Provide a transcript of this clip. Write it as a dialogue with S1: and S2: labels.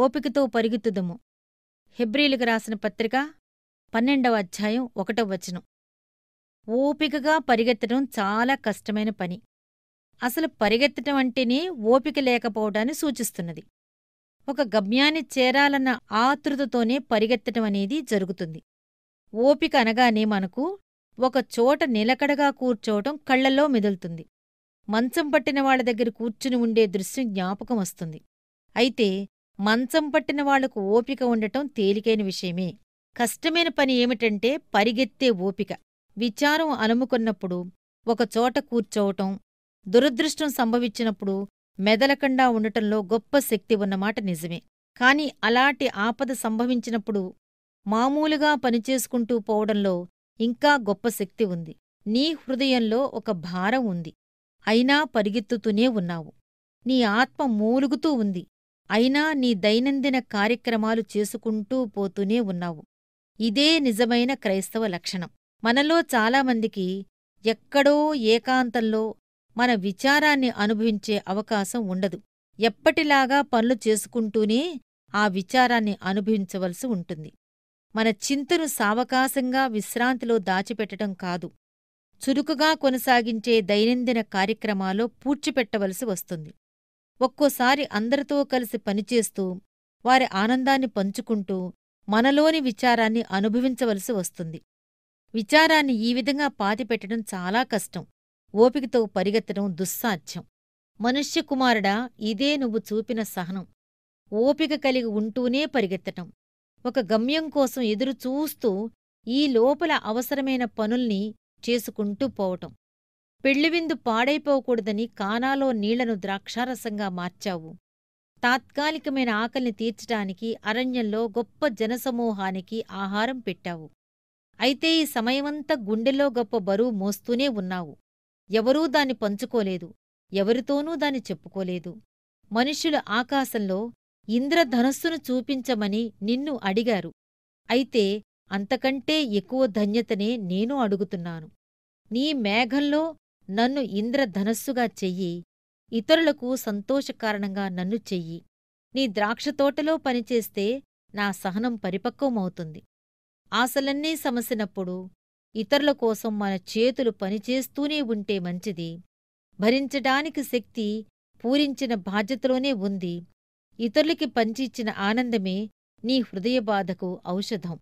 S1: ఓపికతో పరిగెత్తుదుము. హెబ్రీలకు రాసిన పత్రిక పన్నెండవ అధ్యాయం ఒకటవ వచనం. ఓపికగా పరిగెత్తడం చాలా కష్టమైన పని. అసలు పరిగెత్తటం అంటేనే ఓపిక లేకపోవడాన్ని సూచిస్తున్నది. ఒక గమ్యాన్ని చేరాలన్న ఆతృతతోనే పరిగెత్తటం అనేది జరుగుతుంది. ఓపిక అనగానే మనకు ఒక చోట నిలకడగా కూర్చోవటం కళ్ళలో మెదులుతుంది. మంచం పట్టిన వాళ్ళ దగ్గర కూర్చుని ఉండే దృశ్యం జ్ఞాపకం వస్తుంది. అయితే మంచం పట్టిన వాళ్ళకు ఓపిక ఉండటం తేలికైన విషయమే. కష్టమైన పని ఏమిటంటే పరిగెత్తే ఓపిక. విచారం అలుముకున్నప్పుడు ఒకచోట కూర్చోవటం దురదృష్టం సంభవించినప్పుడు మెదలకుండా ఉండటంలో గొప్ప శక్తి ఉన్నమాట నిజమే. కాని అలాంటి ఆపద సంభవించినప్పుడు మామూలుగా పనిచేసుకుంటూ పోవడంలో ఇంకా గొప్ప శక్తి ఉంది. నీ హృదయంలో ఒక భారం ఉంది. అయినా పరిగెత్తుతూనే ఉన్నావు. నీ ఆత్మ మూలుగుతూ ఉంది. అయినా నీ దైనందిన కార్యక్రమాలు చేసుకుంటూ పోతూనే ఉన్నావు. ఇదే నిజమైన క్రైస్తవ లక్షణం. మనలో చాలామందికి ఎక్కడో ఏకాంతంలో మన విచారాన్ని అనుభవించే అవకాశం ఉండదు. ఎప్పటిలాగా పనులు చేసుకుంటూనే ఆ విచారాన్ని అనుభవించవలసి ఉంటుంది. మన చింతను సావకాశంగా విశ్రాంతిలో దాచిపెట్టడం కాదు. చురుకుగా కొనసాగించే దైనందిన కార్యక్రమాలో పూడ్చిపెట్టవలసి వస్తుంది. ఒక్కోసారి అందరితో కలిసి పనిచేస్తూ వారి ఆనందాన్ని పంచుకుంటూ మనలోని విచారాన్ని అనుభవించవలసి వస్తుంది. విచారాన్ని ఈ విధంగా పాతిపెట్టడం చాలా కష్టం. ఓపికతో పరిగెత్తడం దుస్సాధ్యం. మనుష్యకుమారుడా ఇదే నువ్వు చూపిన సహనం. ఓపిక కలిగి ఉంటూనే పరిగెత్తటం. ఒక గమ్యం కోసం ఎదురు చూస్తూ ఈ లోపల అవసరమైన పనుల్ని చేసుకుంటూ పోవటం. పెళ్ళివిందు పాడైపోకూడదని కానాలో నీళ్ళను ద్రాక్షారసంగా మార్చావు. తాత్కాలికమైన ఆకలిని తీర్చటానికి అరణ్యంలో గొప్ప జనసమూహానికి ఆహారం పెట్టావు. అయితే ఈ సమయమంతా గుండెలో గొప్ప బరువు మోస్తూనే ఉన్నావు. ఎవరూ దాన్ని పంచుకోలేదు. ఎవరితోనూ దాన్ని చెప్పుకోలేదు. మనుష్యులు ఆకాశంలో ఇంద్రధనస్సును చూపించమని నిన్ను అడిగారు. అయితే అంతకంటే ఎక్కువ ధన్యతనే నేను అడుగుతున్నాను. నీ మేఘంలో నన్ను ఇంద్రధనస్సుగా చెయ్యి. ఇతరులకు సంతోషకారణంగా నన్ను చెయ్యి. నీ ద్రాక్షతోటలో పనిచేస్తే నా సహనం పరిపక్వమవుతుంది. ఆశలన్నీ సమసినప్పుడు ఇతరుల కోసం మన చేతులు పనిచేస్తూనే ఉంటే మంచిది. భరించడానికి శక్తి పూరించిన బాధ్యతలోనే ఉంది. ఇతరులకి పంచిచ్చిన ఆనందమే నీ హృదయబాధకు ఔషధం.